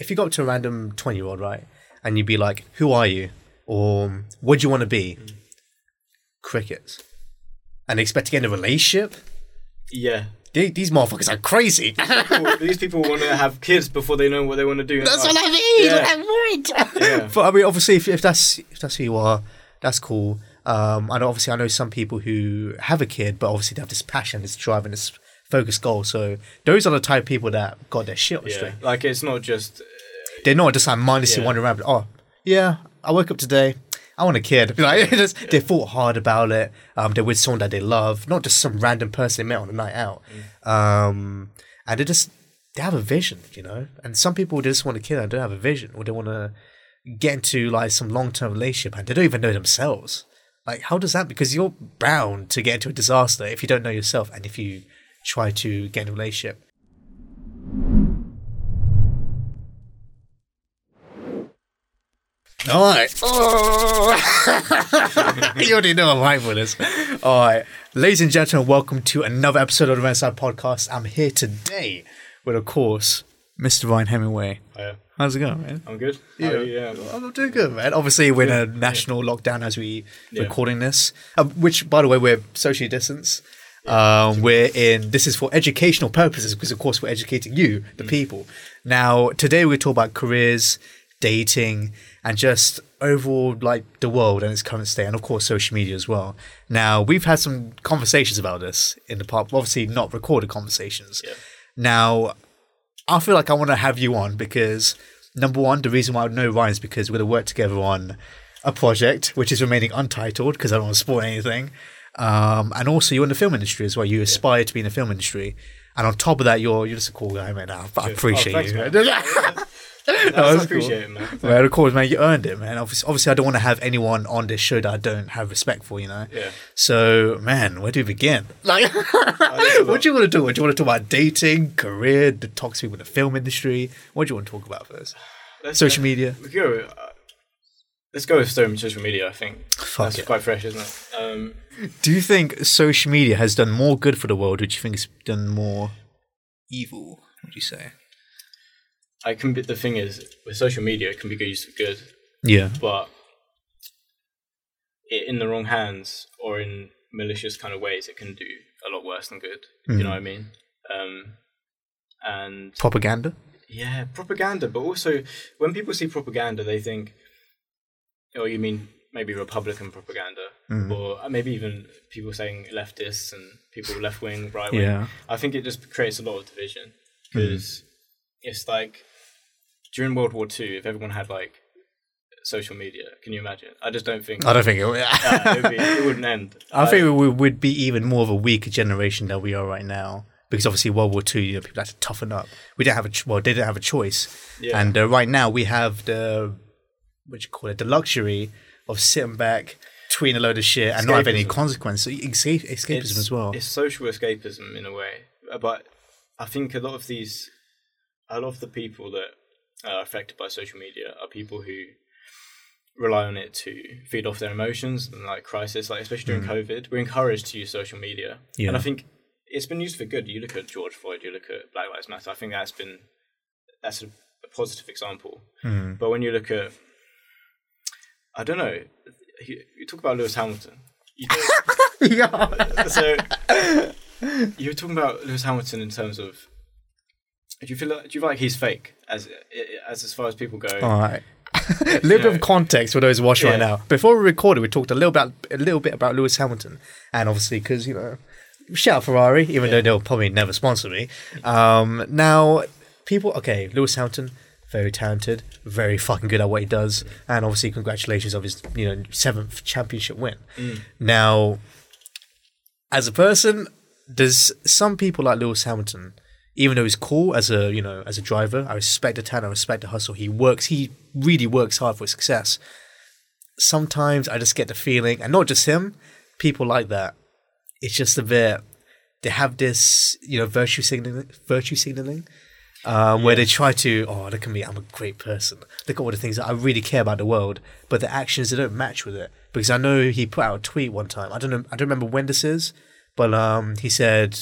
if you go up to a random twenty year old, right, and you'd be like, "Who are you?" or "What do you want to be?" Crickets, and they expect to get in a relationship. Yeah. They, these motherfuckers are crazy. Well, these people want to have kids before they know what they want to do. That's what I mean. Yeah. I'm worried. Yeah. But I mean, obviously, if, if that's if that's who you are, that's cool. Um, and obviously, I know some people who have a kid, but obviously they have this passion, this drive, and this focused goal. So those are the type of people that got their shit on Yeah. straight. Like it's not just They're not just like mindlessly Yeah. wandering around. Oh, yeah, I woke up today. I want a kid. Like just, they thought hard about it. Um, they're with someone that they love, not just some random person they met on a night out. Um, and they just they have a vision, you know. And some people just want a kid and don't have a vision, or they want to get into like some long term relationship and they don't even know themselves. Like, how does that? Because you're bound to get into a disaster if you don't know yourself and if you try to get a relationship. All right. Oh. you already know I'm hype for this. All right. Ladies and gentlemen, welcome to another episode of the Renecide Podcast. I'm here today with, of course, Mr. Ryan Hemingway. yeah. How's it going, man? I'm good. Yeah. yeah. I'm doing good, man. Obviously, we're in a national lockdown as we Yeah. recording this, um, which, by the way, we're socially distanced. Um, we're in. This is for educational purposes because, of course, we're educating you, the people. Now, today we talk about careers, dating, and just overall like the world and its current state, and of course, social media as well. Now, we've had some conversations about this in the past. Obviously, not recorded conversations. Yeah. Now, I feel like I want to have you on because number one, the reason why I know Ryan is because we're going to work together on a project which is remaining untitled because I don't want to spoil anything. Um, and also, you're in the film industry as well. You aspire to be in the film industry, and on top of that, you're you're just a cool guy, man. Now, but I appreciate thanks, you. I that's appreciate it, man. Man, of course, man, you earned it, man. Obviously, obviously, I don't want to have anyone on this show that I don't have respect for, you know. Yeah. So, man, where do we begin? Like, what do you want to do? What do you want to talk about? Dating, career, the toxic people in the film industry. What do you want to talk about first? Let's, Social media. Go. Let's go with so- social media. I think Fuck that's it. quite fresh, isn't it? Um, Do you think social media has done more good for the world, or do you think it's done more evil? What do you say? I can be. The thing is, with social media, it can be used for good, Yeah. but it, in the wrong hands or in malicious kind of ways, it can do a lot worse than good. You know what I mean? Um, and Propaganda. Yeah, propaganda. But also, when people see propaganda, they think, oh, you mean maybe Republican propaganda, Mm. or maybe even people saying leftists and people left wing, right wing. Yeah. I think it just creates a lot of division because it's like during World War Two, if everyone had like social media, can you imagine? I just don't think. I don't think it. Yeah, it, would be, it wouldn't end. I think we would be even more of a weaker generation than we are right now. Because obviously, World War Two, you know, people had to toughen up. We didn't have a ch- well, they didn't have a choice. Yeah. And uh, right now, we have the what you call it, the luxury of sitting back, tweeting a load of shit, and not have any consequence. So escape, escapism it's, as well. It's social escapism in a way, but I think a lot of these, a lot of the people that are affected by social media are people who rely on it to feed off their emotions and like crisis, like especially during COVID. We're encouraged to use social media, Mm. Yeah. and I think it's been used for good. You look at George Floyd, you look at Black Lives Matter. I think that's been that's a, a positive example. Mm. But when you look at, I don't know, you, you talk about Lewis Hamilton. You yeah. so you're talking about Lewis Hamilton in terms of do you feel like, do you feel like he's fake as as as far as people go? All right. a little bit of context for those watching right now. Before we recorded, we talked a little bit, a little bit about Lewis Hamilton, and obviously because you know, shout out Ferrari, even though they'll probably never sponsor me. Um, now, people, okay, Lewis Hamilton, very talented, very fucking good at what he does, and obviously congratulations of his you know seventh championship win. Mm. Now, as a person, there's some people like Lewis Hamilton, even though he's cool as a you know as a driver, I respect the talent, I respect the hustle. He works, he really works hard for success. Sometimes I just get the feeling, and not just him, people like that. It's just a bit. They have this, you know, virtue signaling, virtue signaling, um, where they try to, oh, look at me, I'm a great person. Look at all the things that I really care about the world, but the actions they don't match with it. Because I know he put out a tweet one time. I don't know, I don't remember when this is, but um, he said,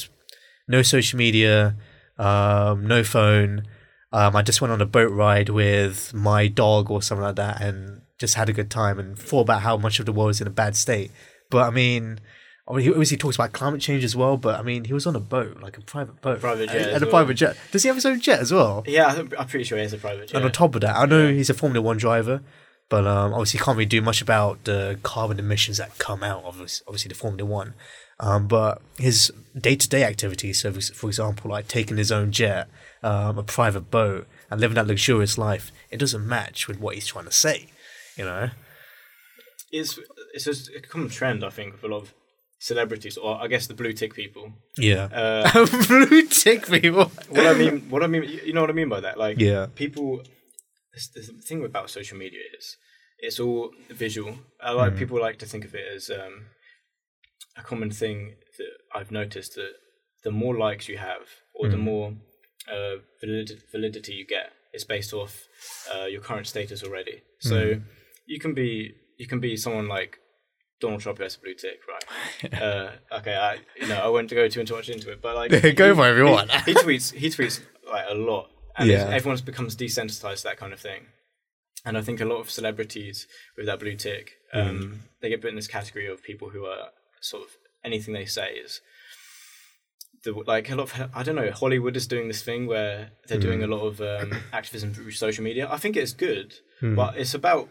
no social media, um, no phone, Um, I just went on a boat ride with my dog or something like that, and just had a good time and thought about how much of the world is in a bad state. But I mean, I mean, he obviously talks about climate change as well. But I mean, he was on a boat, like a private boat, Private jet and, and a well. private jet. Does he have his own jet as well? Yeah, I I'm pretty sure he has a private jet. And on top of that, I know he's a Formula One driver, but um, obviously can't really do much about the carbon emissions that come out of obviously the Formula One. Um, but his day-to-day activities, so for for example, like taking his own jet, um, a private boat, and living that luxurious life, it doesn't match with what he's trying to say. You know? it's it's a common trend, I think, with a lot of celebrities, or I guess the blue tick people. Yeah. Uh, Blue tick people. what I mean, what I mean, you know what I mean by that? Like, Yeah. people. this- The thing about social media is it's all visual. I like Mm. people like to think of it as um, a common thing that I've noticed that the more likes you have, or the Mm. more uh, valid- validity you get, is based off uh, your current status already. So Mm. you can be you can be someone like Donald Trump has a blue tick, right? uh, okay, I you know I won't go too much into it, but like Go he- for everyone. He, he tweets he tweets like a lot, and Yeah. everyone's becomes desensitized to that kind of thing. And I think a lot of celebrities with that blue tick, um, Mm. they get put in this category of people who are sort of anything they say is the like a lot of I don't know Hollywood is doing this thing where they're doing a Mm. lot of um, activism through social media. I think it's good, Mm. but it's about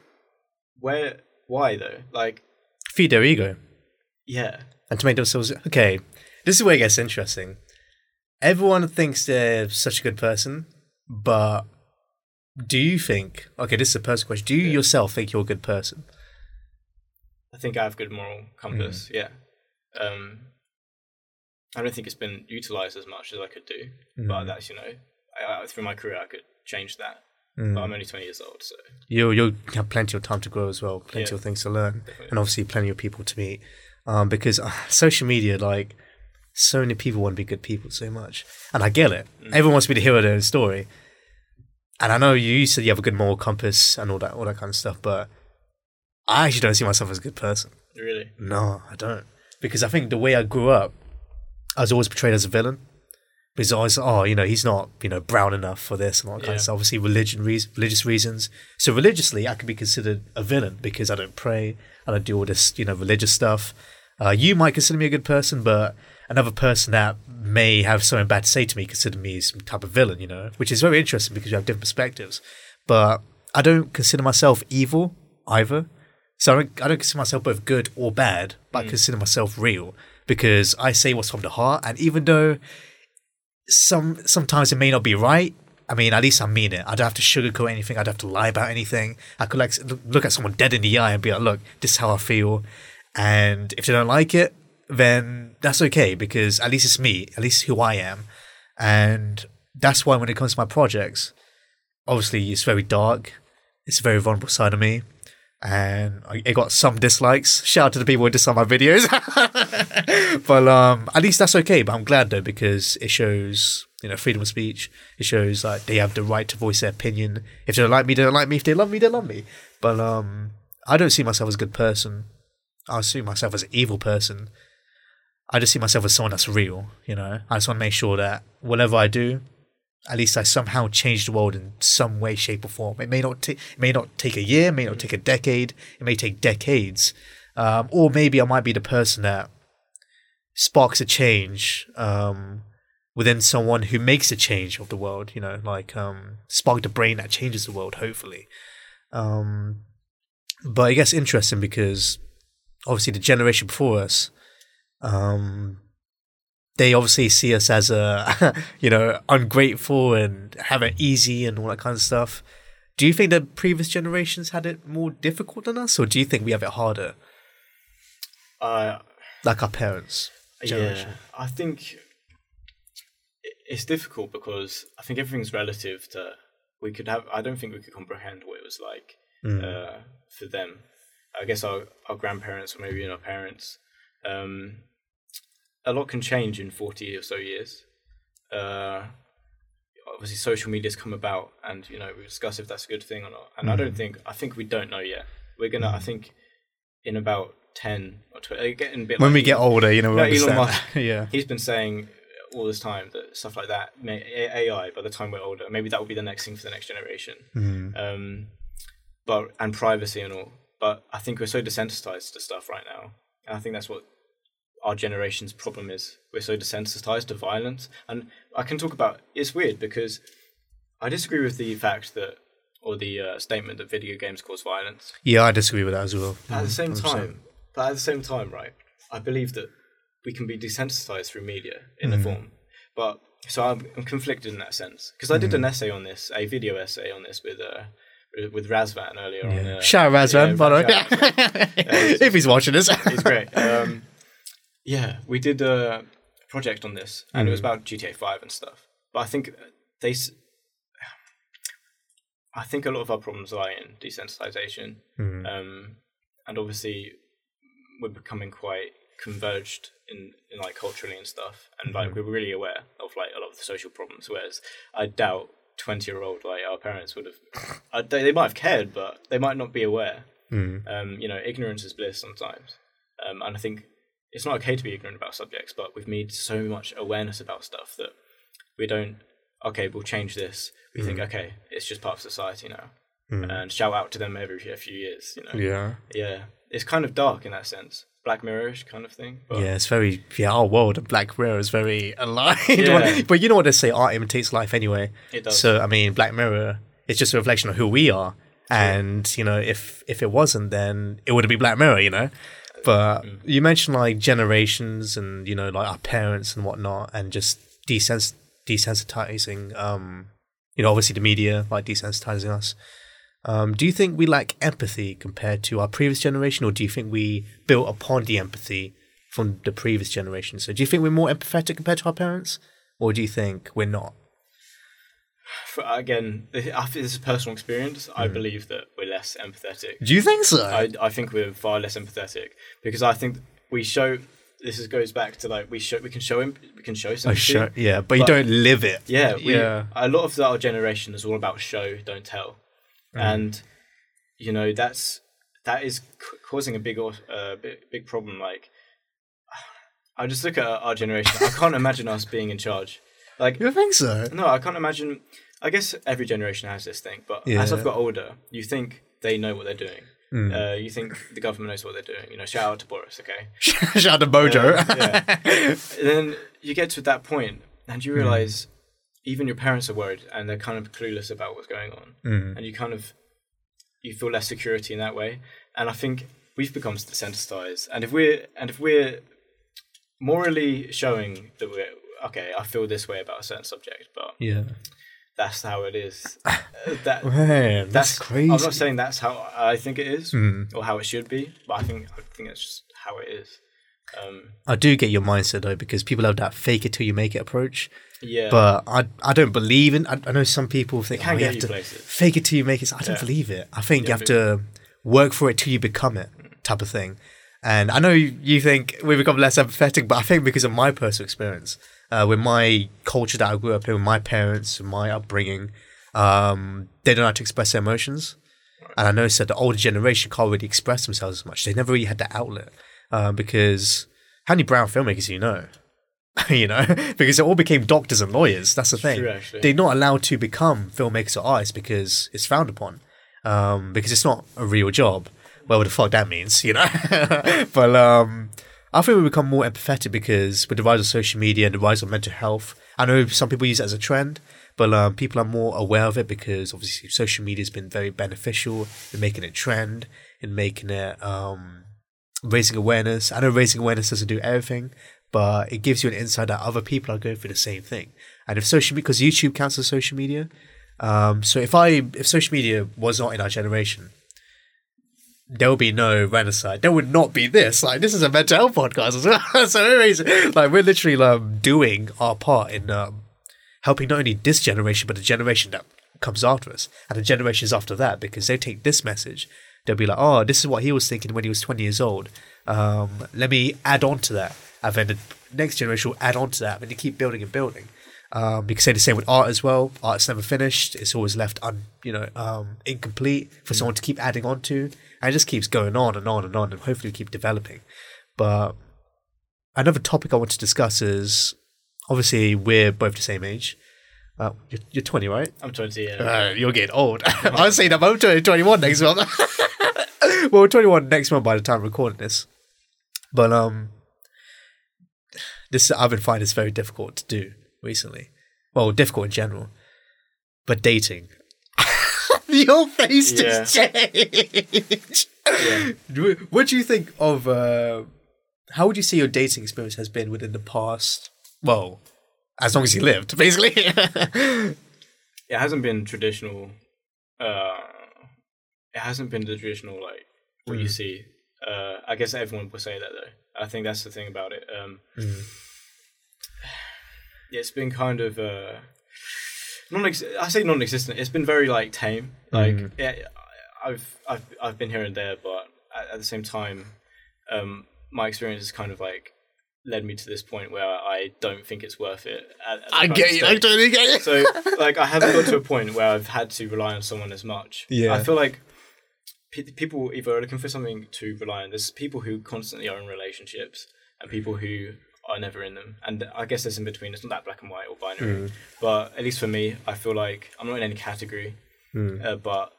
where why though. Like Feed their ego. yeah, and to make themselves okay. This is where it gets interesting. Everyone thinks they're such a good person, but do you think? Okay, this is a personal question. Do you Yeah. yourself think you're a good person? I think I have good moral Mm. compass. Yeah. Um, I don't think it's been utilized as much as I could do, but Mm. that's you know, I, I, through my career I could change that. Mm. But I'm only 20 years old, so you you'll have plenty of time to grow as well, plenty Yeah. of things to learn, Definitely. and obviously plenty of people to meet. Um, because uh, social media, like so many people want to be good people so much, and I get it. Mm. Everyone wants to be the hero of their own story, and I know you said you have a good moral compass and all that, all that kind of stuff, but I actually don't see myself as a good person. really, No, I don't. Because I think the way I grew up, I was always portrayed as a villain. Because I was, oh, you know, he's not, you know, brown enough for this and all that kind Yeah. of stuff. Obviously, religion, reas religious reasons. So religiously, I could be considered a villain because I don't pray, I don't do all this, you know, religious stuff. Uh, you might consider me a good person, but another person that may have something bad to say to me consider me some type of villain, you know, which is very interesting because you have different perspectives. But I don't consider myself evil either. So I don't, I don't consider myself both good or bad, but I consider myself real because I say what's from the heart. And even though some sometimes it may not be right, I mean, at least I mean it. I don't have to sugarcoat anything. I don't have to lie about anything. I could like look- at someone dead in the eye and be like, "Look, this is how I feel," and if they don't like it, then that's okay because at least it's me, at least who I am, and that's why when it comes to my projects, obviously it's very dark. It's a very vulnerable side of me, and it got some dislikes. Shout out to the people who dislike my videos, but um, at least that's okay. But I'm glad though because it shows you know freedom of speech. It shows like they have the right to voice their opinion. If they don't like me, they don't like me. If they love me, they love me. But um, I don't see myself as a good person. I see myself as an evil person. I just see myself as someone that's real. You know, I just want to make sure that whatever I do, at least I somehow change the world in some way, shape, or form. It may not take, it may not take a year, it may not take a decade, it may take decades, um, or maybe I might be the person that sparks a change um, within someone who makes a change of the world. You know, like um, spark the brain that changes the world. Hopefully, um, but it gets interesting because obviously the generation before us. Um, they obviously see us as a you know ungrateful and have it easy and all that kind of stuff do you think that previous generations had it more difficult than us or do you think we have it harder uh, like our parents yeah, I think it's difficult because I think everything's relative to. We could have. I don't think we could comprehend what it was like Mm. uh, for them. I guess our our grandparents or maybe even our parents. Um, a lot can change in forty or so years. Uh, obviously, social media's come about, and you know we discuss if that's a good thing or not. And I don't think. I think we don't know yet. We're gonna. I think in about ten or twenty, getting a bit when like we get older you know No, Elon Musk. yeah he's been saying all this time that stuff like that, AI, by the time we're older, maybe that will be the next thing for the next generation. Um, but and privacy and all. But I think we're so desensitized to stuff right now, and I think that's what our generation's problem is. We're so desensitized to violence, and I can talk about. It's weird because I disagree with the fact that or the uh, statement that video games cause violence. Yeah, I disagree with that as well. At the same 100%. time, but at the same time, right? I believe that we can be desensitized through media in a form, but so I'm, I'm conflicted in that sense because I did an essay on this, a video essay on this with uh with- Razvan earlier on. Uh, Shout out Razvan, yeah, by the way. if he's watching this. He's great. Um, yeah, we did a project on this, and it was about GTA Five and stuff. But I think they, I think a lot of our problems lie in desensitization, um, and obviously we're becoming quite converged in, in like culturally and stuff, and like we're really aware of like a lot of the social problems. Whereas I doubt twenty year old like our parents would have, I, they, they might have cared, but they might not be aware. Um, you know, ignorance is bliss sometimes, um, and I think it's not okay to be ignorant about subjects, but we've made so much awareness about stuff that we don't. Okay, we'll change this. We think, hmm. okay, it's just part of society now, hmm. and shout out to them every few years. You know, yeah. yeah, it's kind of dark in that sense, Black Mirror-ish kind of thing. But Yeah, it's very yeah. Our world of Black Mirror is very aligned. Yeah. but you know what they say: art imitates life anyway. It does. So I mean, Black Mirror is just a reflection of who we are. And you know, if if it wasn't, then it wouldn't be Black Mirror. You know. But you mentioned like generations and you know like our parents and whatnot, and just desens- desensitizing. Um, you know, obviously the media like desensitizing us. Um, do you think we lack empathy compared to our previous generation, or do you think we built upon the empathy from the previous generation? So, do you think we're more empathetic compared to our parents, or do you think we're not? For, again, after this is personal experience. I believe that we're less empathetic. Do you think so? I, I think we're far less empathetic because I think we show. This is, goes back to like we show we can show him we can show sympathy. sure, yeah, but you don't live it. Yeah, we, yeah, A lot of our generation is all about show, don't tell, and you know that's that is c- causing a big uh, big, big problem. Like, I just look at our generation. I can't imagine us being in charge. Like, you think so? no, I can't imagine. I guess every generation has this thing, but as I've got older, you think they know what they're doing. Hmm. Uh, you think the government knows what they're doing. You know, shout out to Boris, okay? Shout out to Mojo. yeah. then you get to that point and you realize even your parents are worried and they're kind of clueless about what's going on and you kind of you feel less security in that way and i think we've become desensitized and if we're and if we're morally showing that we're okay i feel this way about a certain subject but yeah, that's how it is Uh, that man, that's, crazy. i'm not saying that's how i think it is Mm. or how it should be but i think i think that's just how it is um I do get your mindset though, because people have that fake it till you make it approach. yeah But I, I don't believe in. I, I know some people think oh, you have you to places. fake it till you make it. I don't Yeah. believe it. I think you have to work for it till you become it, type of thing. And I know you, you think we've become less empathetic, but I think because of my personal experience, uh, with my culture that I grew up in, with my parents, and my upbringing, um, they don't know how to express their emotions. And I noticed that the older generation can't really express themselves as much. They never really had that outlet uh, because how many brown filmmakers do you know? you know, because they all became doctors and lawyers. That's the thing. True. They're not allowed to become filmmakers or artists because it's frowned upon. Um, because it's not a real job. Well, what the fuck that means, you know? but um, I think we become more empathetic because with the rise of social media and the rise of mental health, I know some people use it as a trend, but um, people are more aware of it because obviously social media has been very beneficial in making it trend, in making it um, raising awareness. I know raising awareness doesn't do everything, but it gives you an insight that other people are going through the same thing. And if social because YouTube counts as social media, um, so if I if social media was not in our generation, there would be no renaissance. There would not be this. Like this is a mental health podcast as well. so amazing. Like we're literally um, doing our part in um, helping not only this generation but the generation that comes after us and the generations after that because they take this message. They'll be like, oh, this is what he was thinking when he was 20 years old. Um, let me add on to that. And then the next generation will add on to that and they keep building and building. Um, you can say the same with art as well. Art's never finished. It's always left un, you know, um, incomplete for someone to keep adding on to. And it just keeps going on and on and on and hopefully keep developing. But another topic I want to discuss is obviously we're both the same age. Uh, you're, you're 20, right? I'm 20. Yeah. Uh, you're getting old. I was saying that I'm 20, 21 next month. well, we're 21 next month by the time I'm recording this. But um, this I've been finding this very difficult to do recently. Well, difficult in general. But dating. Your face just changed. yeah. What do you think of? Uh, how would you say your dating experience has been within the past? Well, as long as you lived, basically. It hasn't been traditional. Uh, it hasn't been the traditional like what you see. Uh, I guess everyone would say that though. I think that's the thing about it. Um, yeah, it's been kind of uh, non. I say non-existent. It's been very like tame. Like yeah, I've I've I've been here and there, but at, at the same time, um, my experience has kind of like led me to this point where I don't think it's worth it. At, at I get you. I totally get you. So like I haven't got to a point where I've had to rely on someone as much. Yeah. I feel like pe- people either are looking for something to rely on. There's people who constantly are in relationships and people who are never in them. And I guess there's in between. It's not that black and white or binary. Mm. But at least for me, I feel like I'm not in any category. Mm. Uh, but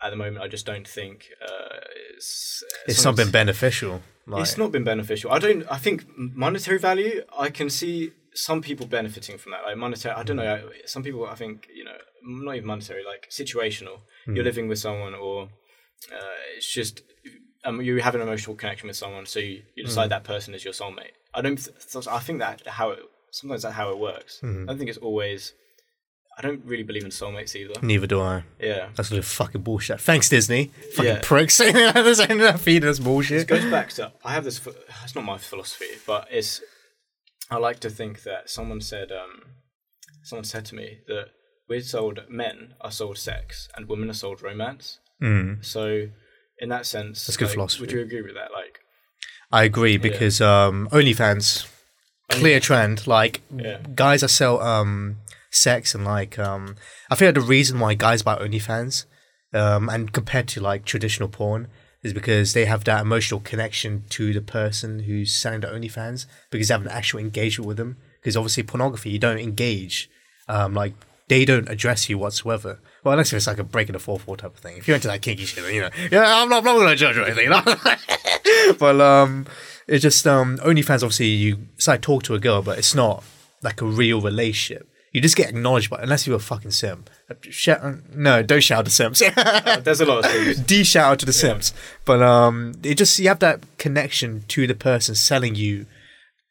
at the moment, I just don't think uh, it's It's something's- something beneficial. Like, it's not been beneficial. I don't. I think monetary value. I can see some people benefiting from that. Like monetary. I don't know. I- Some people. I think you know. Not even monetary. Like situational. You're living with someone, or uh, it's just um, you have an emotional connection with someone, so you, you decide that person is your soulmate. I don't. th- I think that how it. Sometimes that's how it works. I don't think it's always. I don't really believe in soulmates either. Neither do I. Yeah. That's a little fucking bullshit. Thanks, Disney. Fucking Yeah. pricks. Saying that feeding us bullshit. it goes back to I have this. It's not my philosophy, but it's. I like to think that someone said. Um, someone said to me that we're sold men are sold sex and women are sold romance. Mm. So, in that sense, That's good like, philosophy. Would you agree with that? Like, I agree because um, OnlyFans, clear trend. Like Yeah. guys that sell um, sex and like um, I feel like the reason why guys buy OnlyFans um, and compared to like traditional porn is because they have that emotional connection to the person who's selling the OnlyFans because they have an actual engagement with them. Because obviously pornography, you don't engage. Um, like they don't address you whatsoever. Well, unless it's like a breaking the fourth wall type of thing. If you're into that kinky shit, you know, yeah, I'm not, I'm not gonna judge or anything. but um, it's just um, OnlyFans. Obviously, you it's like talk to a girl, but it's not like a real relationship. You just get acknowledged by unless you're a fucking sim. Shout, no, don't shout out the simps. there's a lot of things. D shout out to the sims. But um, it just you have that connection to the person selling you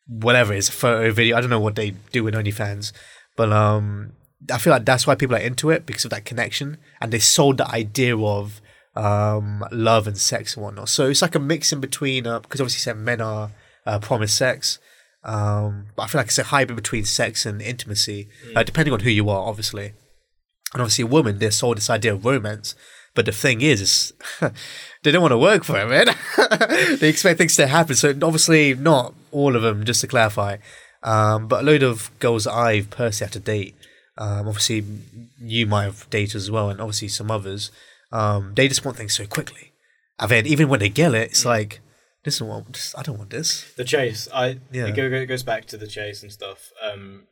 whatever it is, a photo, video. I don't know what they do with OnlyFans, but um, I feel like that's why people are into it because of that connection, and they sold the idea of um love and sex and whatnot. So it's like a mix in between, uh, because obviously said men are uh, promised sex. Um, but I feel like it's a hybrid between sex and intimacy, uh, depending on who you are, obviously. And obviously, women they're sold this idea of romance, but the thing is, is they don't want to work for it, man. they expect things to happen. So obviously, not all of them. Just to clarify, um, but a load of girls that I've personally had to date, um, obviously you might have dated as well, and obviously some others, um, they just want things so quickly. And then even when they get it, it's like, this is what this, I don't want this. The chase, I Yeah. it, go, go- goes back to the chase and stuff. Um,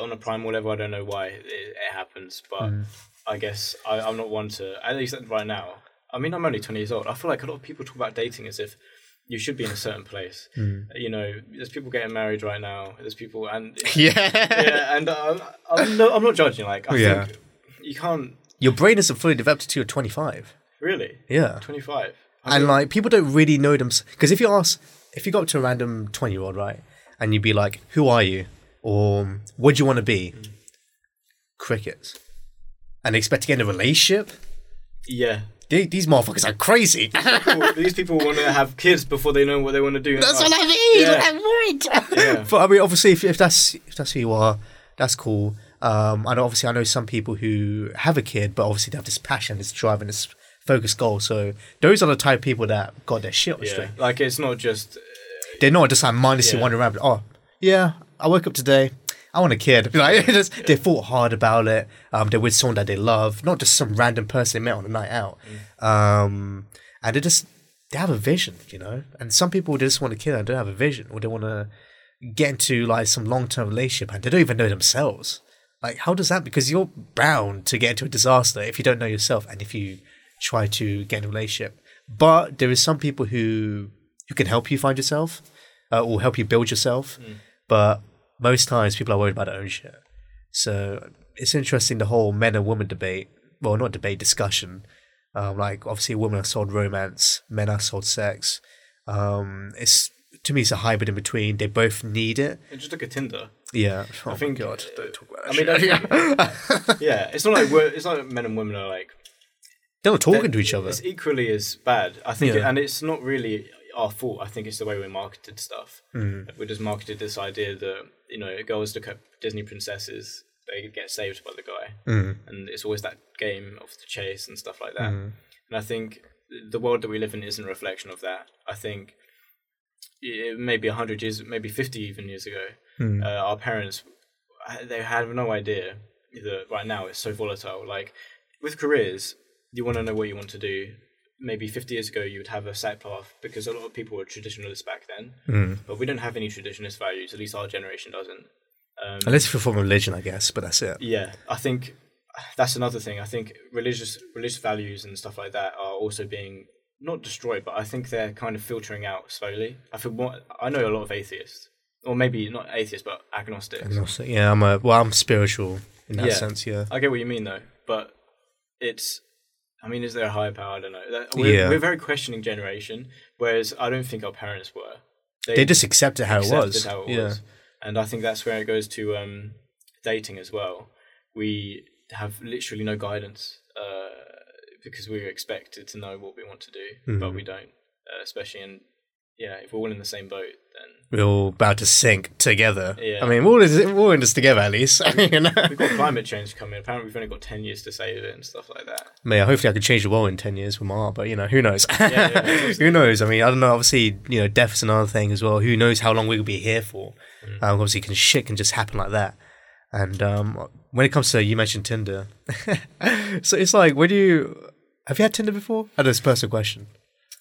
on a primal level, I don't know why it, it happens, but Mm. I guess I, I'm not one to. At least right now, I mean, I'm only 20 years old. I feel like a lot of people talk about dating as if you should be in a certain place. Mm. You know, there's people getting married right now. There's people, and Yeah. yeah, and I'm, I'm, no, I'm not judging. Like, I Yeah. think you can't Your brain isn't fully developed until you're 25. really. Yeah. 25. I and mean, like people don't really know them because if you ask if you go up to a random 20 year old right and you'd be like who are you or what do you want to be crickets and they expect to get in a relationship yeah. They, these motherfuckers are crazy People- these people want to have kids before they know what they want to do. that's life. what i mean Yeah. I'm worried. Yeah. but i mean obviously if, if that's if that's who you are that's cool um and obviously i know some people who have a kid but obviously they have this passion this drive and this focused goal so those are the type of people that got their shit on Yeah. straight Like, it's not just. they're not just like mindlessly Yeah. wandering around. Oh, yeah, I woke up today. I want a kid. Like, just, they thought hard about it. Um, they're with someone that they love, not just some random person they met on a night out. Um, and they just they have a vision, you know. And some people just want a kid and don't have a vision, or they want to get into like some long term relationship and they don't even know themselves. Like, how does that? Because you're bound to get into a disaster if you don't know yourself and if you try to get in a relationship. But there is some people who who can help you find yourself uh, or help you build yourself. But most times people are worried about their own shit. So it's interesting the whole men and women debate. Well, not debate, discussion. Um, like obviously, women are sold romance, men are sold sex. Um, it's to me, it's a hybrid in between. They both need it. And just look at Tinder. Yeah. Oh my think, God, uh, don't talk about I that. mean. Yeah, it's not like we're, it's not like men and women are like they're not talking to each other. It's equally as bad. I think, Yeah. and it's not really our fault. I think it's the way we marketed stuff. Mm. We just marketed this idea that you know girls look at Disney princesses, they get saved by the guy, Mm. and it's always that game of the chase and stuff like that. Mm. And I think the world that we live in isn't a reflection of that. I think it, maybe hundred years, maybe fifty even years ago, Mm. uh, our parents they had no idea that right now it's so volatile. Like with careers, you want to know what you want to do. Maybe 50 years ago, you would have a set path because a lot of people were traditionalists back then, Mm. but we don't have any traditionalist values. At least our generation doesn't. Um, Unless you're from religion, I guess, but that's it. yeah, I think that's another thing. I think religious religious values and stuff like that are also being not destroyed, but I think they're kind of filtering out slowly. I feel more, I know a lot of atheists, or maybe not atheists, but agnostics. Also, yeah, I'm a well, I'm spiritual in that Yeah. sense. Yeah. I get what you mean though, but it's. I mean, is there a higher power? I don't know. That- We're, Yeah. we're a very questioning generation, whereas I don't think our parents were. They just accepted how it was. how it yeah. was. And I think that's where it goes to um, dating as well. We have literally no guidance uh, because we're expected to know what we want to do, but Mhm. we don't. Uh, especially in yeah, if we're all in the same boat, We're all about to sink together. Yeah. I mean, we're all, in- we're all in this together at least. you know? we've got climate change coming. Apparently, we've only got ten years to save it and stuff like that. Mate, hopefully I could change the world in 10 years with my art, but you know, who knows? yeah, yeah. who knows? I mean, I don't know. Obviously, you know, death's another thing as well. Who knows how long we'll be here for? Mm. Um, obviously, can shit can just happen like that. And um, when it comes to, you mentioned Tinder. so it's like, when do you, have you had Tinder before? I know it's a personal question.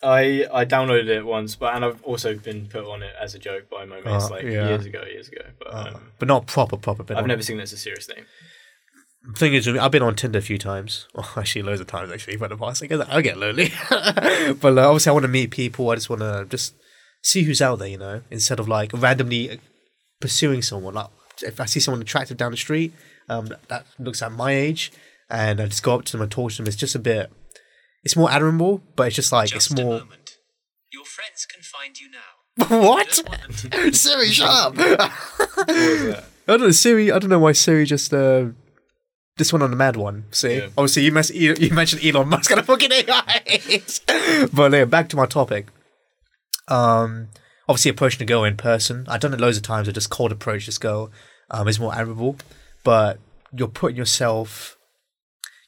I I downloaded it once, but and I've also been put on it as a joke by my mates Oh, like yeah. years ago, years ago. But um, but not proper, proper. But I've on- never seen it as a serious thing. thing is, I've been on Tinder a few times. Well, actually, loads of times actually. For the past, I guess I get lonely. but uh, obviously, I want to meet people. I just want to just see who's out there, you know, instead of like randomly pursuing someone. Like, if I see someone attractive down the street, um, that looks at my age, and I just go up to them and talk to them. It's just a bit. It's more admirable, but it's just like Just it's more. Your friends can find you now. what? Siri, shut up. What was that? I don't know Siri. I don't know why Siri just uh, this one on the mad one. See, Yeah. obviously you, mes- you you mentioned Elon Musk and a fucking AI. but yeah, back to my topic. Um, obviously approaching a girl in person. I've done it loads of times. I just cold approach this girl. Um, is more admirable, but you're putting yourself.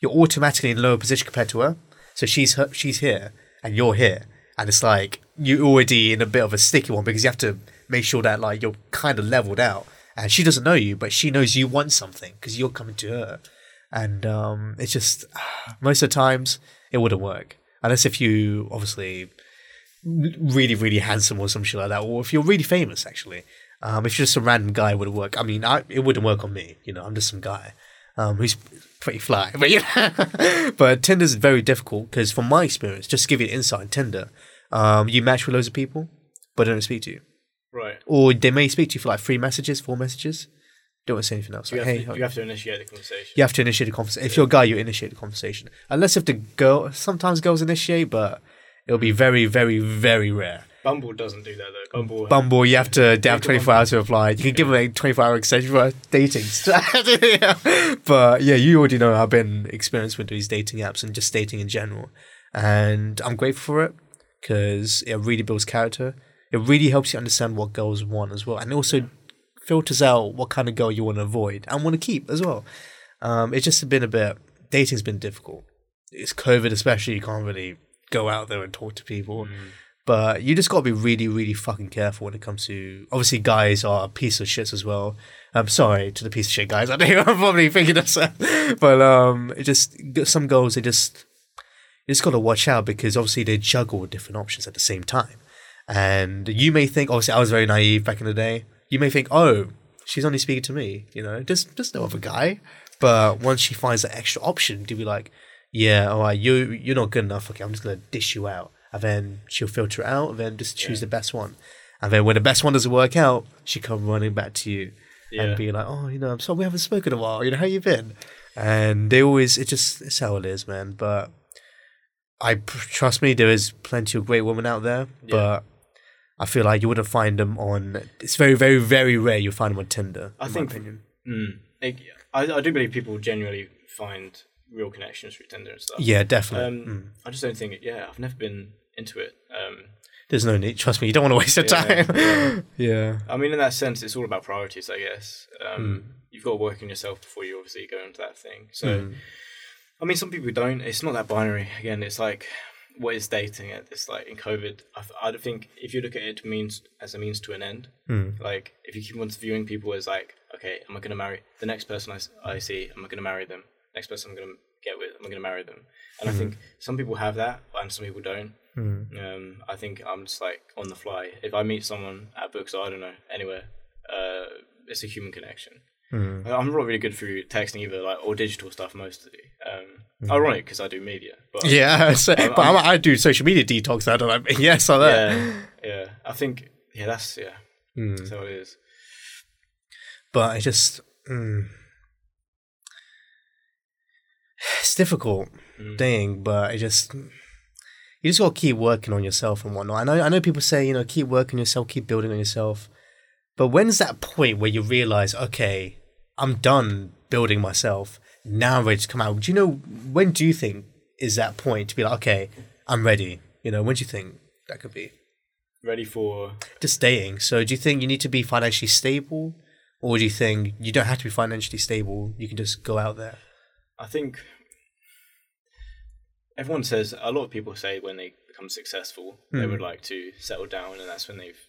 You're automatically in a lower position compared to her. So she's her, she's here and you're here, and it's like you're already in a bit of a sticky one because you have to make sure that like you're kind of leveled out. And she doesn't know you but she knows you want something because you're coming to her. And um it's just most of the times it wouldn't work. Unless if you obviously really really handsome or some shit like that or if you're really famous actually. Um if you're just a random guy it wouldn't work. I mean I, it wouldn't work on me you know i'm just some guy um who's pretty fly but yeah but tinder's very difficult because from my experience just to give you an insight tinder um you match with loads of people but they don't speak to you Right. or they may speak to you for like three messages, four messages. Don't want to say anything else. You Like, have, hey, to, you have to initiate the conversation. you have to initiate the conversation. If you're a guy, you initiate the conversation. Unless if the girl, sometimes girls initiate, but it'll be very, very, very rare. Bumble doesn't do that though. Bumble. Bumble, you have to have 24 hours to apply. You can give them a 24 hour extension for dating. Yeah. But yeah, you already know I've been experienced with these dating apps and just dating in general. And I'm grateful for it because it really builds character. It really helps you understand what girls want as well. And it also filters out what kind of girl you want to avoid and want to keep as well. Um, it's just been a bit, dating's been difficult. It's COVID, especially, you can't really go out there and talk to people. But you just got to be really, really fucking careful when it comes to. Obviously, guys are a piece of shit as well. I'm sorry to the piece of shit guys. I know I'm probably thinking of that, but um, it just some girls they just you just got to watch out because obviously they juggle different options at the same time. And you may think, obviously, I was very naive back in the day. you may think, oh, she's only speaking to me. You know, just just no other guy. But once she finds that extra option to be like, yeah, all right, you you're not good enough. Okay, I'm just gonna dish you out, and then she'll filter it out, and then just choose Yeah. the best one. And then when the best one doesn't work out, she come running back to you Yeah. and be like, oh, you know, I'm sorry we haven't spoken in a while. You know, how you been? And they always, it just, it's how it is, man. But I trust me, there is plenty of great women out there, but I feel like you wouldn't find them on. It's very, very, very rare you find them on Tinder. I in think-. Mm. I, I do believe people genuinely find real connections through Tinder and stuff. Yeah, definitely. Um, Mm. I just don't think. Yeah, I've never been into it. Um, There's no need. Trust me, you don't want to waste your Yeah, time. yeah. I mean, in that sense, it's all about priorities, I guess. Um, Hmm. You've got to work on yourself before you obviously go into that thing. So, Mm. I mean, some people don't. It's not that binary. Again, it's like what is dating at this like in COVID. I, I think if you look at it means as a means to an end. Mm. Like if you keep on viewing people as like, okay, am I going to marry the next person I, s- I see? Am I going to marry them? Next person I'm going to get with, I'm going to marry them? And I think some people have that, and some people don't. Mm. Um, I think I'm just like on the fly. If I meet someone at books I don't know anywhere, uh, it's a human connection. Mm. I'm not really good through texting either, like or digital stuff mostly. Um, Ironic because I do media, but Yeah, so, but I'm- i I do social media detox. I don't know. Yes, like that. yeah, yeah. I think yeah, that's yeah, Mm. that's how it is. but I just mm, it's difficult Mm. thing, but I just you just got to keep working on yourself and whatnot. I know I know people say you know keep working on yourself, keep building on yourself, but when's that point where you realize okay, I'm done building myself. Now I'm ready to come out. Do you know when do you think is that point to be like okay, I'm ready? You know when do you think that could be? Ready for just staying. So do you think you need to be financially stable, or do you think you don't have to be financially stable? You can just go out there. I think everyone says a lot of people say when they become successful they Mm. would like to settle down and that's when they've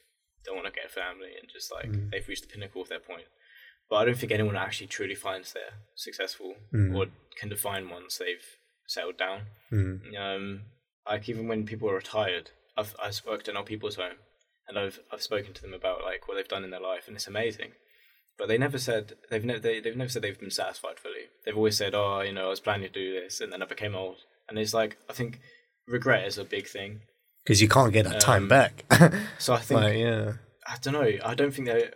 don't want to get a family and just like Mm. they've reached the pinnacle of their point. But I don't think anyone actually truly finds they're successful Mm. or can define once they've settled down. Mm. Um, like even when people are retired, I've I've worked in old people's home, and I've I've spoken to them about like what they've done in their life, and it's amazing. But they never said they've never they, they've never said they've been satisfied fully. They've always said, "Oh, you know, I was planning to do this, and then I became old." And it's like I think regret is a big thing. Because you can't get that time Um, back. So I think like, yeah. I don't know. I don't think there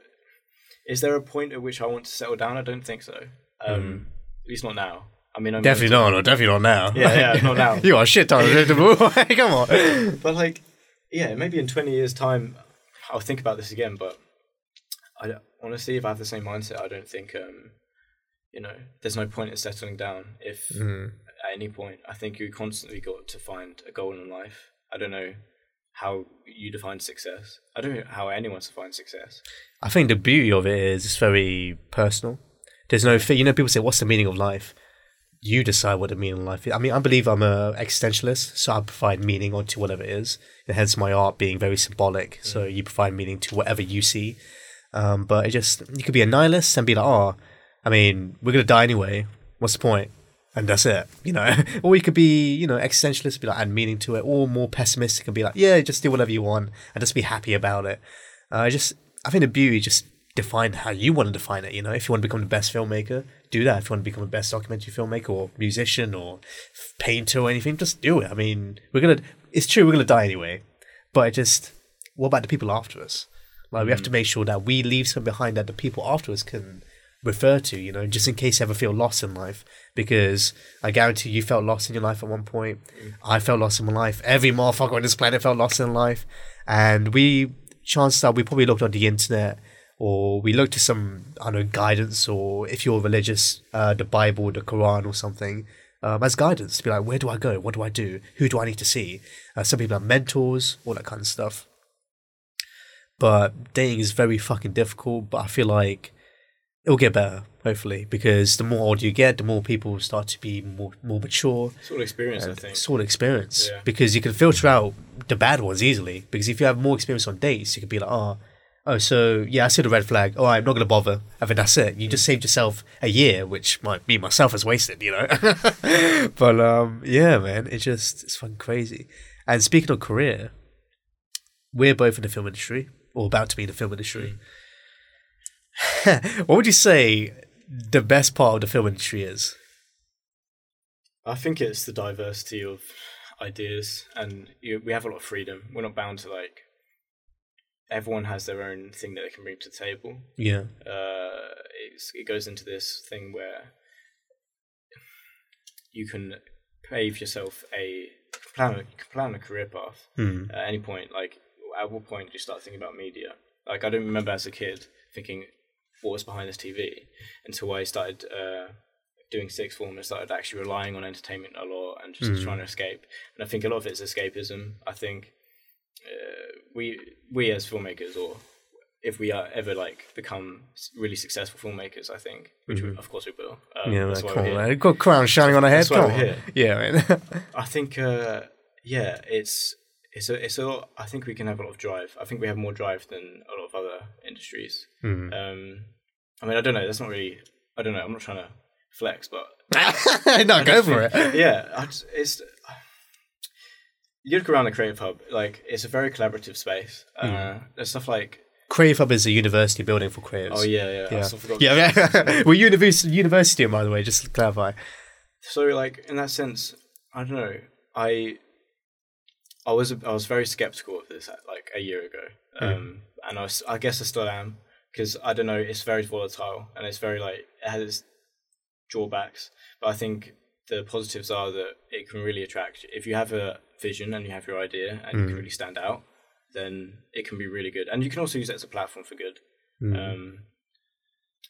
is there a point at which I want to settle down. I don't think so. Um, At least not now. I mean, I'm. Definitely not. No, definitely not now. Yeah, yeah, not now. you are shit ton relatable. Come on. But like, yeah, maybe in twenty years' time, I'll think about this again. But I honestly, if I have the same mindset, I don't think um, you know, there's no point in settling down. If Mm. At any point, I think you constantly got to find a goal in life. I don't know how you define success. I don't know how anyone defines success. I think the beauty of it is it's very personal. There's no, you know, people say, "What's the meaning of life?" You decide what the meaning of life is. I mean, I believe I'm a existentialist, so I provide meaning onto whatever it is, and hence my art being very symbolic. So you provide meaning to whatever you see. Um, but it just you could be a nihilist and be like, "Oh, I mean, we're gonna die anyway. What's the point?" And that's it, you know. or you could be, you know, existentialist, be like, add meaning to it, or more pessimistic and be like, "Yeah, just do whatever you want and just be happy about it." Uh, just, I think the beauty just define how you want to define it. You know, if you want to become the best filmmaker, do that. If you want to become the best documentary filmmaker or musician or painter or anything, just do it. I mean, we're gonna. It's true, we're gonna die anyway. But it just, what about the people after us? Like, we have to make sure that we leave something behind that the people after us can refer to. You know, just in case you ever feel lost in life, because I guarantee you felt lost in your life at one point. I felt lost in my life. Every motherfucker on this planet felt lost in life, and we chances are we probably looked on the internet or we looked to some I don't know guidance or if you're religious, uh, the Bible, the Quran or something. Um, as guidance to be like, where do I go? What do I do? Who do I need to see? Uh, some people have mentors, all that kind of stuff. But dating is very fucking difficult. But I feel like it'll get better, hopefully, because the more older you get, the more people start to be more more mature Sort of experience, I think. sort of experience Yeah. because you can filter out the bad ones easily. Because if you have more experience on dates, you could be like, oh, oh, so yeah, I see the red flag. Oh, I'm not gonna bother. i think that's it. You just saved yourself a year, which might be myself has wasted, you know. but um, yeah, man, it's just it's fucking crazy. And speaking of career, we're both in the film industry or about to be in the film industry. what would you say the best part of the film industry is? I think it's the diversity of ideas, and you, we have a lot of freedom. We're not bound to like. Everyone has their own thing that they can bring to the table. Yeah. Uh, it's, it goes into this thing where you can pave yourself a plan. You can plan a career path Hmm. at any point. Like at what point do you start thinking about media? Like I don't remember as a kid thinking what was behind this TV until I started uh, doing sixth form and started actually relying on entertainment a lot and just trying to escape. And I think a lot of it's escapism. I think uh, we we as filmmakers or if we are ever like become really successful filmmakers, I think, which we, of course we will. Um, Yeah, that's man, why come we're here. Got crown shining on our head. That's why we're here. Yeah. I think, uh, yeah, it's it's a it's a lot. I think we can have a lot of drive. I think we have more drive than a lot of other industries. Hmm. Um, I mean, I don't know. That's not really. I don't know. I'm not trying to flex, but no, go for it. yeah, I just, it's. You look around the Creative Hub, like it's a very collaborative space. Hmm. Uh, there's stuff like, Creative Hub is a university building for creatives. oh yeah, yeah, Yeah, yeah, yeah. We're university, university, by the way, just to clarify. So like in that sense, I don't know. I I was I was very skeptical of this like a year ago, um, and I was, I guess I still am because I don't know. It's very volatile and it's very like it has its drawbacks, but I think the positives are that it can really attract. If you have a vision and you have your idea and you can really stand out, then it can be really good. And you can also use it as a platform for good. Um,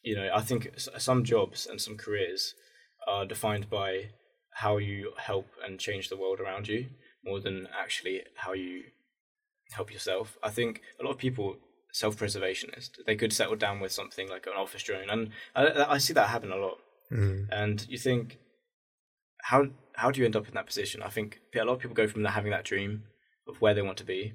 you know, I think some jobs and some careers are defined by how you help and change the world around you more than actually how you help yourself. I think a lot of people self-preservationist. They could settle down with something like an office drone, and I, I see that happen a lot. And you think, how how do you end up in that position? I think a lot of people go from having that dream of where they want to be,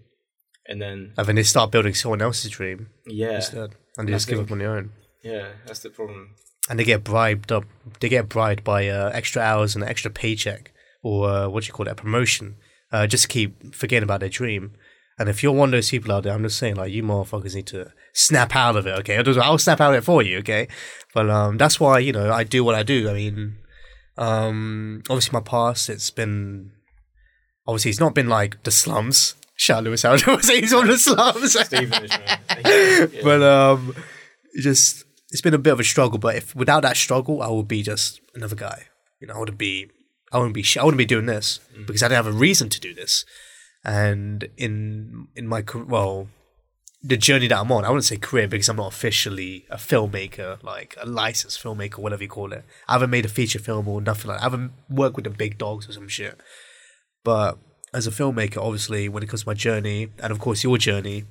and then And then they start building someone else's dream yeah, instead, and they I just give up on their own. yeah, that's the problem. And they get bribed up. They get bribed by uh, extra hours and an extra paycheck, or uh, what do you call it, a promotion, uh, just keep forgetting about their dream. And if you're one of those people out there, I'm just saying, like, you motherfuckers need to snap out of it, okay? I'll, snap out of it for you, okay? But um, that's why, you know, I do what I do. I mean, um, obviously, my past, it's been, obviously, it's not been like the slums. Shout out Lewis Hamilton, he's on the slums. Stephen is, man. Yeah. But um, just it's been a bit of a struggle. But if without that struggle, I would be just another guy. You know, I wouldn't be. I wouldn't be. sh- I wouldn't be doing this mm. because I didn't have a reason to do this. And in in my well, the journey that I'm on, I wouldn't say career because I'm not officially a filmmaker, like a licensed filmmaker, whatever you call it. I haven't made a feature film or nothing like. that. I haven't worked with the big dogs or some shit. But as a filmmaker, obviously, when it comes to my journey, and of course your journey,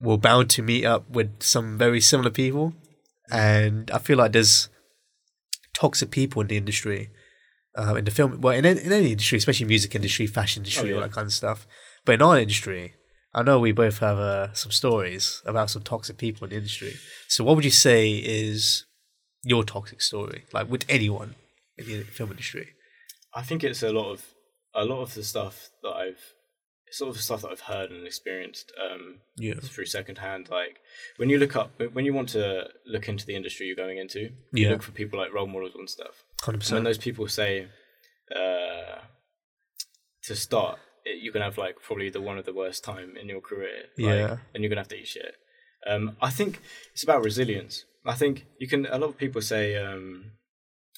we're bound to meet up with some very similar people. And I feel like there's toxic people in the industry, uh, in the film, well, in, in any industry, especially music industry, fashion industry, Oh, all that kind of stuff. But in our industry, I know we both have uh, some stories about some toxic people in the industry. So, what would you say is your toxic story, like with anyone in the film industry? I think it's a lot of a lot of the stuff that I've sort of the stuff that I've heard and experienced um, Yeah. through secondhand. Like when you look up, when you want to look into the industry you're going into, you look for people like role models and stuff. Hundred And when those people say uh, to start, it, you're gonna have like probably the one of the worst time in your career. Like, Yeah. and you're gonna have to eat shit. Um, I think it's about resilience. I think you can. A lot of people say, um,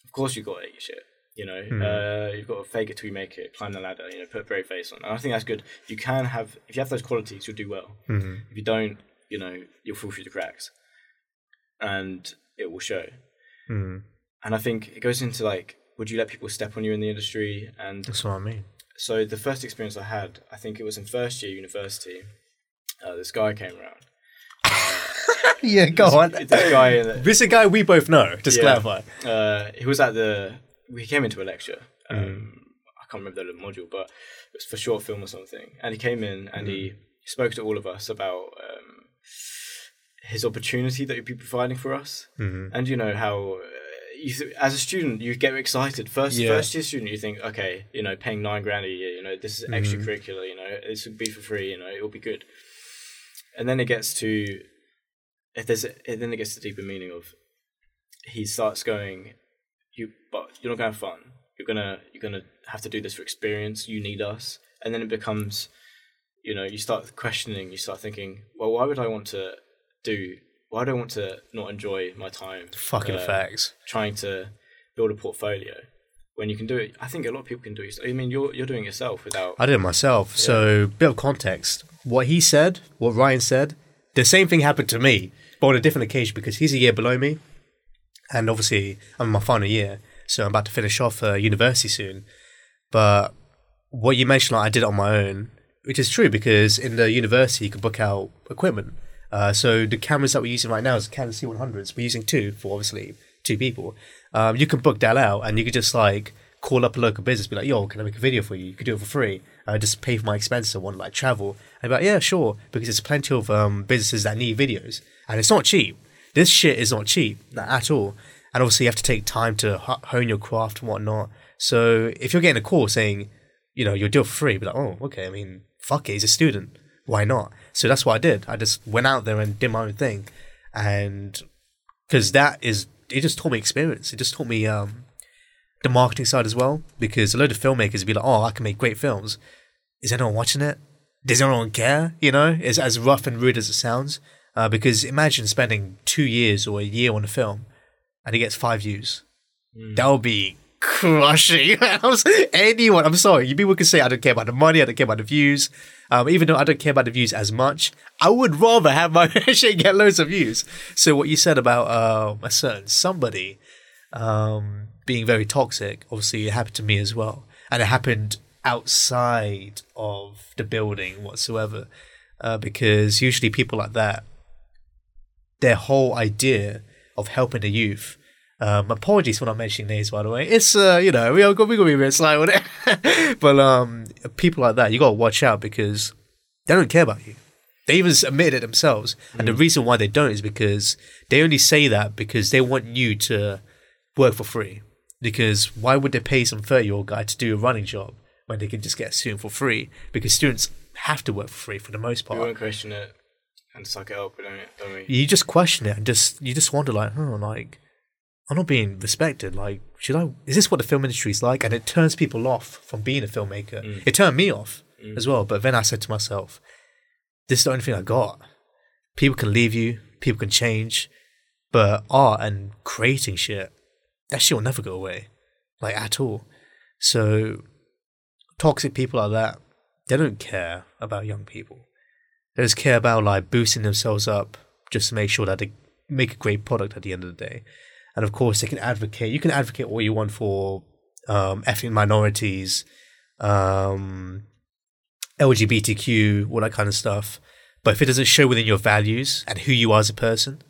of course you got to eat shit. You know, Hmm. uh, you've got to fake it till you make it, climb the ladder. You know, put a brave face on. And I think that's good. You can have if you have those qualities, you'll do well. Mhm. If you don't, you know, you'll fall through the cracks, and it will show. Mhm. And I think it goes into like, would you let people step on you in the industry? And That's what I mean. so the first experience I had, I think it was in first year university. Uh, this guy came around. yeah, go on. This guy, in the- This is a guy we both know. Just Yeah. clarify. uh, he was at the. We came into a lecture. Um, Mm. I can't remember the module, but it was for short film or something. And he came in and Mm. he spoke to all of us about um, his opportunity that he'd be providing for us. Mm-hmm. And you know how. You th- as a student, you get excited. First, Yeah. first year student, you think, okay, you know, paying nine grand a year, you know, this is Mm-hmm. extracurricular, you know, this would be for free, you know, it'll be good. And then it gets to if there's it, then it gets the deeper meaning of he starts going, you but you're not gonna have fun. You're gonna you're gonna have to do this for experience. You need us, and then it becomes, you know, you start questioning. You start thinking, well, why would I want to do? Why do I want to not enjoy my time? Fucking uh, facts. Trying to build a portfolio when you can do it. I think a lot of people can do it. I mean, you're you're doing it yourself without. I did it myself. So, bit of context. What he said, what Ryan said, the same thing happened to me, but on a different occasion because he's a year below me. And obviously, I'm in my final year. So, I'm about to finish off uh, university soon. But what you mentioned, like, I did it on my own, which is true because in the university, you can book out equipment. Uh, so, the cameras that we're using right now is Canon C100s. We're using two for obviously two people. Um, you can book that out and you could just like call up a local business, be like, yo, can I make a video for you? You could do it for free. I just pay for my expenses. I want like travel. And be like, yeah, sure. Because there's plenty of um, businesses that need videos and it's not cheap. This shit is not cheap at all. And obviously, you have to take time to hone your craft and whatnot. So if you're getting a call saying, you know, you'll do it for free, be like, oh, okay. I mean, fuck it. He's a student. Why not? So that's what I did. I just went out there and did my own thing. And because that is, it just taught me experience. It just taught me um, the marketing side as well. Because a load of filmmakers would be like, oh, I can make great films. Is anyone watching it? Does anyone care? You know, it's as rough and rude as it sounds. Uh, because imagine spending two years or a year on a film and it gets five views. That would be crushing. Anyone, I'm sorry, you people can say I don't care about the money, I don't care about the views. Um, even though I don't care about the views as much, I would rather have my shit get loads of views. So what you said about uh, a certain somebody um, being very toxic, obviously it happened to me as well, and it happened outside of the building whatsoever, uh, because usually people like that, their whole idea of helping the youth. Um, apologies for not mentioning names, by the way. It's uh, you know, we all got we got to be a bit sly with it. but um, people like that, you gotta watch out because they don't care about you. They even admitted it themselves, and the reason why they don't is because they only say that because they want you to work for free. Because why would they pay some thirty-year-old guy to do a running job when they can just get a student for free? Because students have to work for free for the most We part. won't question it and suck it up, don't, we? you just question it and just you just wonder like, oh, like I'm not being respected. Like, should I? Is this what the film industry is like? And it turns people off from being a filmmaker. Mm. It turned me off mm. as well. But then I said to myself, this is the only thing I got. People can leave you. People can change, but art and creating shit, that shit will never go away, like at all. So, toxic people like that, they don't care about young people. They just care about like boosting themselves up just to make sure that they make a great product at the end of the day. And of course, they can advocate. You can advocate all you want for um, ethnic minorities, um, LGBTQ, all that kind of stuff. But if it doesn't show within your values and who you are as a person,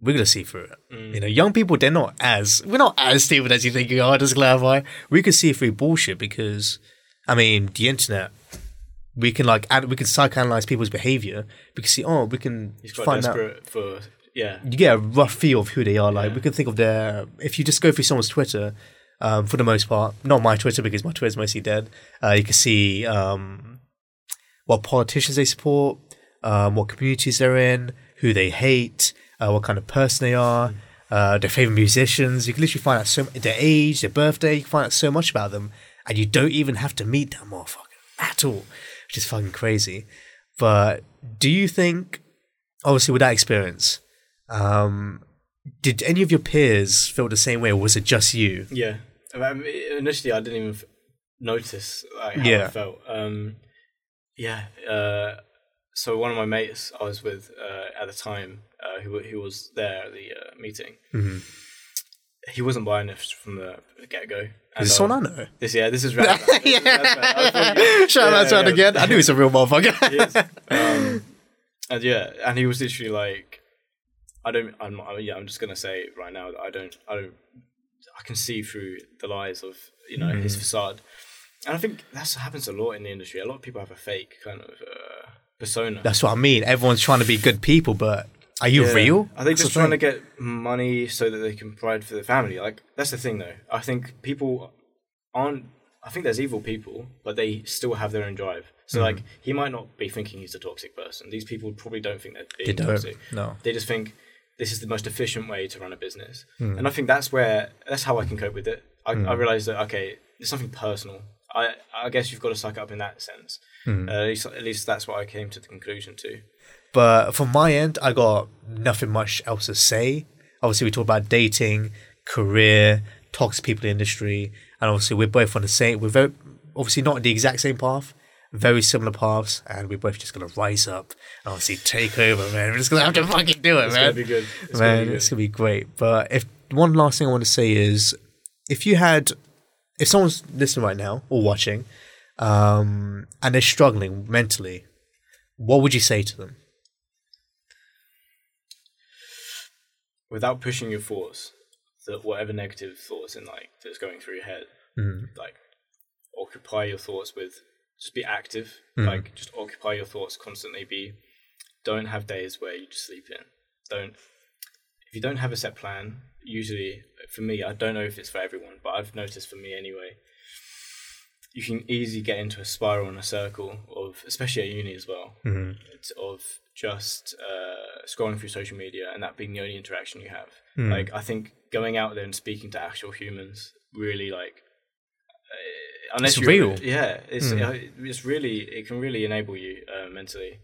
we're gonna see through it. You know, young people they're not as we're not as stupid as you think you are. Just clarify, we can see through bullshit because, I mean, the internet. We can like ad- we can psychoanalyze people's behavior. We can see oh we can He's quite find out for yeah. you get a rough feel of who they are. Like Yeah. we can think of their if you just go through someone's Twitter, um, for the most part, not my Twitter because my Twitter's mostly dead. Uh, you can see um, what politicians they support, um, what communities they're in, who they hate, uh, what kind of person they are, uh, their favorite musicians. You can literally find out so their age, their birthday. You can find out so much about them, and you don't even have to meet that motherfucker at all, which is fucking crazy. But do you think, obviously, with that experience, um, did any of your peers feel the same way, or was it just you? Yeah. I mean, initially, I didn't even f- notice like, how Yeah. I felt. Um, yeah. Uh, so one of my mates I was with uh, at the time, uh, who who was there at the uh, meeting, Mhm. he wasn't buying it from the get go. Is this someone I know? This yeah, this is is Razvan. Shout out yeah, to him yeah. again. I knew he's a real motherfucker. Um, and yeah, and he was literally like, I don't, I'm not, yeah, I'm just gonna say right now that I don't, I don't, I can see through the lies of you know his Mm-hmm. facade, and I think that's happens a lot in the industry. A lot of people have a fake kind of uh, persona. That's what I mean. Everyone's trying to be good people, but are you Yeah. real? Are they That's just the trying to get money so that they can provide for their family? Like that's the thing, though. I think people aren't I think there's evil people, but they still have their own drive. So Mm. like he might not be thinking he's a toxic person. These people probably don't think they're They don't. toxic. No. They just think this is the most efficient way to run a business. Hmm. And I think that's where that's how I can cope with it. I, Mm. I realize that okay, it's something personal. I I guess you've got to suck up in that sense. Hmm. Uh, at least at least that's what I came to the conclusion to. But from my end, I got nothing much else to say. Obviously, we talked about dating, career, toxic people in industry, and obviously we're both on the same. We're very obviously not the exact same path, very similar paths, and we're both just gonna rise up and obviously take over, man. We're just gonna have to fucking do it, It's man. gonna be good. It's man, gonna be it's gonna be great. But if one last thing I want to say is, if you had, if someone's listening right now or watching, um, and they're struggling mentally, what would you say to them? Without pushing your thoughts, that whatever negative thoughts in like that's going through your head, Mm. like occupy your thoughts with just be active. Mm. Like just occupy your thoughts constantly. Be don't have days where you just sleep in. Don't if you don't have a set plan. Usually, for me, I don't know if it's for everyone, but I've noticed for me anyway. You can easily get into a spiral and a circle of, especially at uni as well, Mhm. it's of just uh, scrolling through social media and that being the only interaction you have. Mm. Like I think going out there and speaking to actual humans really like uh, unless It's real. Yeah, it's Mm. it's really it can really enable you uh, mentally,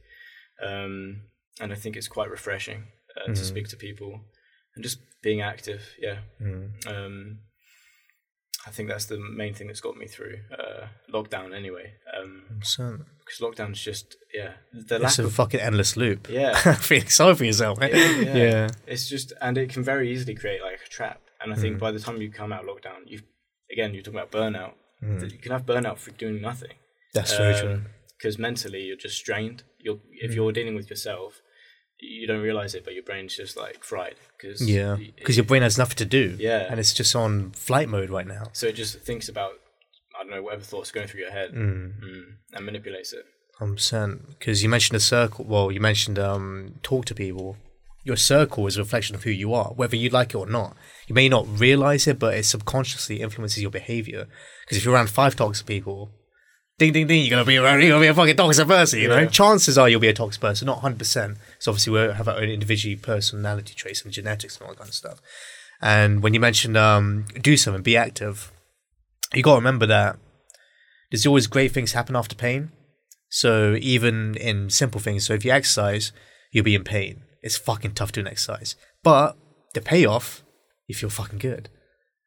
um, and I think it's quite refreshing uh, Mm. to speak to people and just being active. Yeah, Mm. um, I think that's the main thing that's got me through uh, lockdown. Anyway, because So, lockdown's just yeah the it's lack a of fucking endless loop. yeah Feeling sorry for yourself, man. Yeah, Yeah. yeah. It's just, and it can very easily create like a trap. And I think Mm. by the time you come out of lockdown, you again you're talking about burnout. Mm. You can have burnout for doing nothing. That's very true. Because mentally you're just strained. You're if you're dealing with yourself, you don't realize it, but your brain's just like fried. Cause Yeah, because your brain has nothing to do. Yeah. and it's just on flight mode right now. so it just thinks about I don't know whatever thoughts are going through your head Mm. mm, and manipulates it. Hundred percent. Because you mentioned a circle. Well, you mentioned um, talk to people. Your circle is a reflection of who you are, whether you like it or not. You may not realize it, but it subconsciously influences your behavior. Because if you're around five toxic people, ding ding ding, you're gonna be around. You're gonna be a fucking toxic person. You know, Yeah. chances are you'll be a toxic person, not hundred percent. So obviously we have our own individual personality traits and genetics and all that kind of stuff. And when you mentioned um, do something, be active, you got to remember that there's always great things happen after pain. So even in simple things, so if you exercise, you'll be in pain. It's fucking tough doing exercise, but the payoff, you feel fucking good,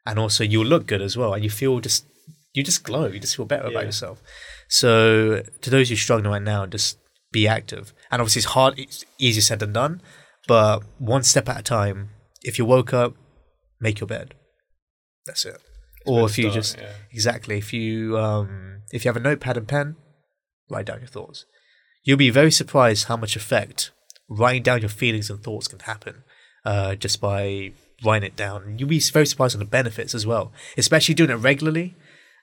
and also you'll look good as well, and you feel just you just glow, you just feel better about yourself. So to those who are struggling right now, just be active. And obviously, it's hard, it's easier said than done, but one step at a time. If you woke up, make your bed. That's it. or if you start, just yeah. exactly if you um if you have a notepad and pen, write down your thoughts. You'll be very surprised how much effect writing down your feelings and thoughts can happen uh, just by writing it down. You'll be very surprised on the benefits as well, especially doing it regularly.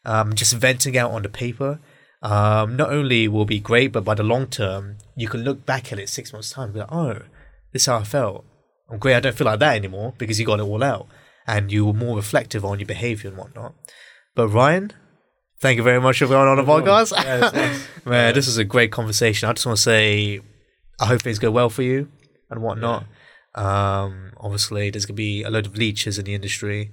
Um, just venting out on the paper. Um, not only will be great, but by the long term, you can look back at it six months' time and be like, oh, this is how I felt. I'm great. I don't feel like that anymore because you got it all out and you were more reflective on your behavior and whatnot. But Ryan, thank you very much for going on the podcast. Yeah, nice. Man, this is a great conversation. I just want to say, I hope things go well for you and whatnot. Um, obviously, there's gonna be a load of leeches in the industry.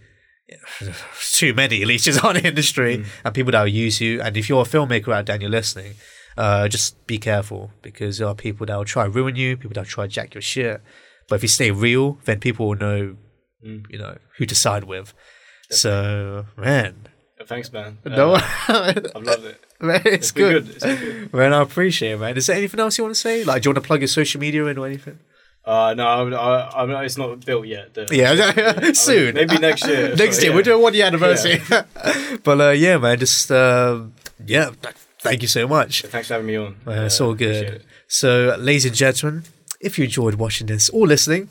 Too many leeches on the industry and people that will use you. And if you're a filmmaker out there and you're listening, uh, just be careful because there are people that will try to ruin you, people that will try to jack your shit. But if you stay real, then people will know, Mm. you know, who to side with. So, man, Thanks, man. no, Uh, I've loved it. man, it's, It's good. good. It's good. Man, I appreciate it, man. Is there anything else you want to say? Like, do you want to plug your social media in or anything? Uh, no, I, I, I, it's not built yet. The- Yeah, soon. maybe next year. Next So, year, yeah. we're doing one year anniversary. but uh, yeah, man, just uh, yeah, thank you so much. Thanks for having me on. Uh, it's Uh, all good. So, ladies and gentlemen, if you enjoyed watching this or listening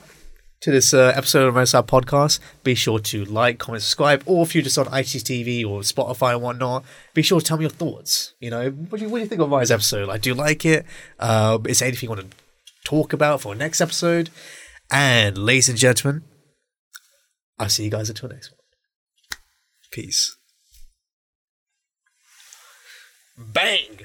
to this uh, episode of Renecide Podcast, be sure to like, comment, subscribe, or if you're just on IGTV or Spotify and whatnot, be sure to tell me your thoughts. You know, what do you, what do you think of Ryan's episode? Like, do you like it? Uh, is there anything you want to talk about for next episode? And, ladies and gentlemen, I'll see you guys until next one. Peace. Bang!